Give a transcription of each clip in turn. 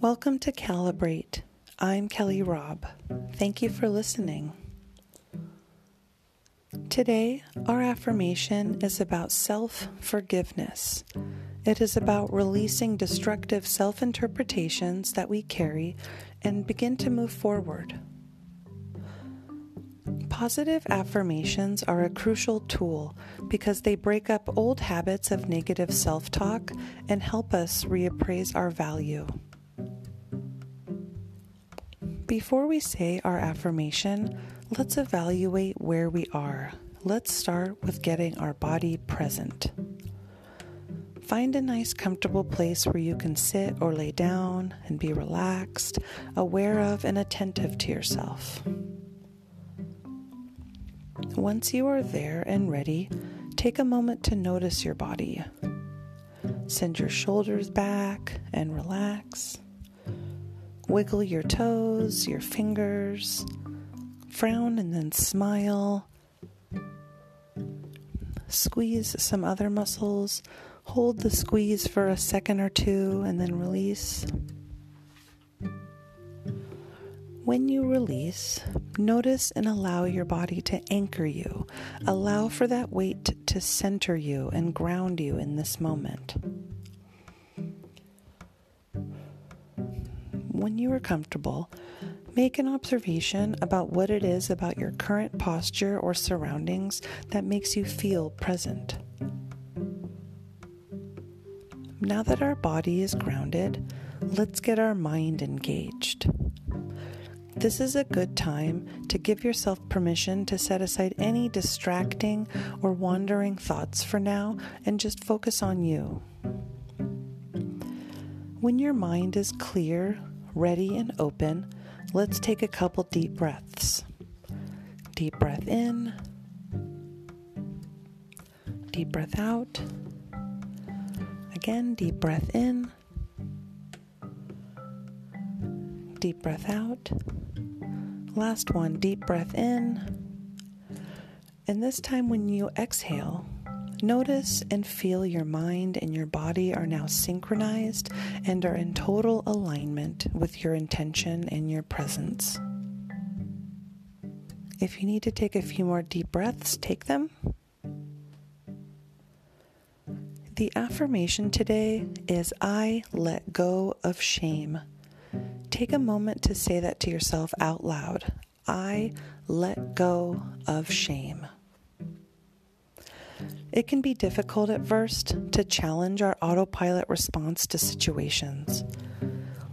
Welcome to Calibrate. I'm Kelly Robb. Thank you for listening. Today, our affirmation is about self forgiveness. It is about releasing destructive self interpretations that we carry and begin to move forward. Positive affirmations are a crucial tool because they break up old habits of negative self talk and help us reappraise our value. Before we say our affirmation, let's evaluate where we are. Let's start with getting our body present. Find a nice, comfortable place where you can sit or lay down and be relaxed, aware of and attentive to yourself. Once you are there and ready, take a moment to notice your body. Send your shoulders back and relax. Wiggle your toes, your fingers, frown and then smile. Squeeze some other muscles. Hold the squeeze for a second or two and then release. When you release, notice and allow your body to anchor you. Allow for that weight to center you and ground you in this moment. When you are comfortable, make an observation about what it is about your current posture or surroundings that makes you feel present. Now that our body is grounded, let's get our mind engaged. This is a good time to give yourself permission to set aside any distracting or wandering thoughts for now and just focus on you. When your mind is clear, ready and open, let's take a couple deep breaths. Deep breath in, deep breath out. Again, deep breath in, deep breath out. Last one, deep breath in. And this time, when you exhale, Notice and feel your mind and your body are now synchronized and are in total alignment with your intention and your presence. If you need to take a few more deep breaths, take them. The affirmation today is I let go of shame. Take a moment to say that to yourself out loud. I let go of shame. It can be difficult at first to challenge our autopilot response to situations.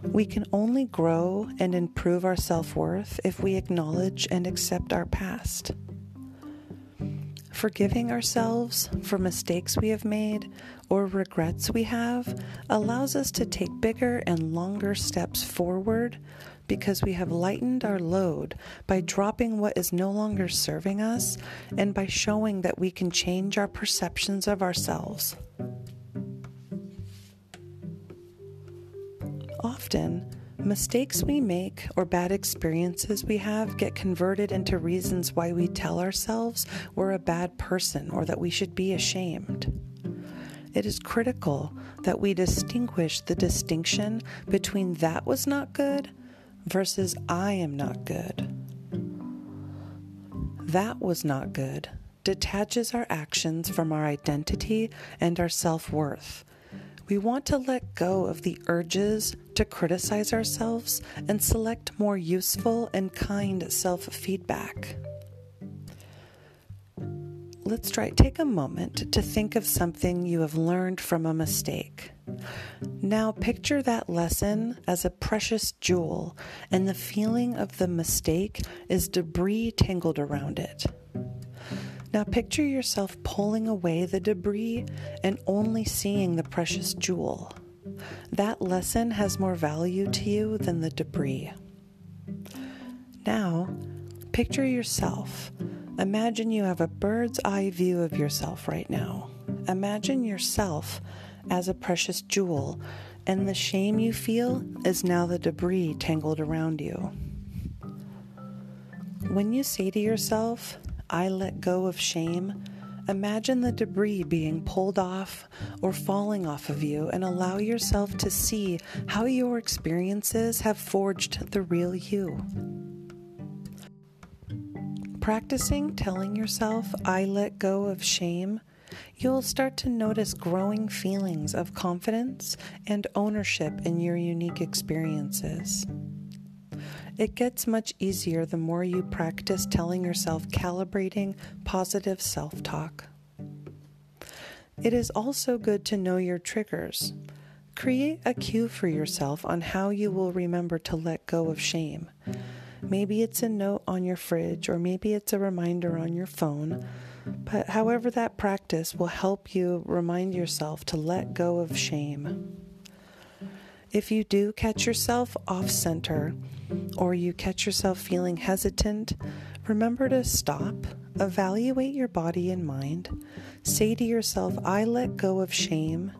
We can only grow and improve our self worth if we acknowledge and accept our past. Forgiving ourselves for mistakes we have made or regrets we have allows us to take bigger and longer steps forward because we have lightened our load by dropping what is no longer serving us and by showing that we can change our perceptions of ourselves. Often, mistakes we make or bad experiences we have get converted into reasons why we tell ourselves we're a bad person or that we should be ashamed. It is critical that we distinguish the distinction between that was not good versus I am not good. That was not good detaches our actions from our identity and our self worth. We want to let go of the urges to criticize ourselves and select more useful and kind self feedback. Let's try take a moment to think of something you have learned from a mistake. Now picture that lesson as a precious jewel, and the feeling of the mistake is debris tangled around it. Now picture yourself pulling away the debris and only seeing the precious jewel. That lesson has more value to you than the debris. Now, picture yourself. Imagine you have a bird's eye view of yourself right now. Imagine yourself as a precious jewel, and the shame you feel is now the debris tangled around you. When you say to yourself, I let go of shame, Imagine the debris being pulled off or falling off of you and allow yourself to see how your experiences have forged the real you. Practicing telling yourself, I let go of shame, you'll start to notice growing feelings of confidence and ownership in your unique experiences. It gets much easier the more you practice telling yourself calibrating positive self talk. It is also good to know your triggers. Create a cue for yourself on how you will remember to let go of shame. Maybe it's a note on your fridge, or maybe it's a reminder on your phone. But however, that practice will help you remind yourself to let go of shame. If you do catch yourself off center, or you catch yourself feeling hesitant, remember to stop, evaluate your body and mind, say to yourself, I let go of shame,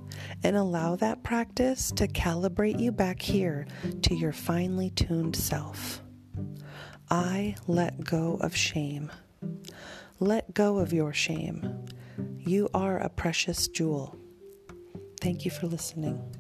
and allow that practice to calibrate you back here to your finely tuned self. I let go of shame. Let go of your shame. You are a precious jewel. Thank you for listening.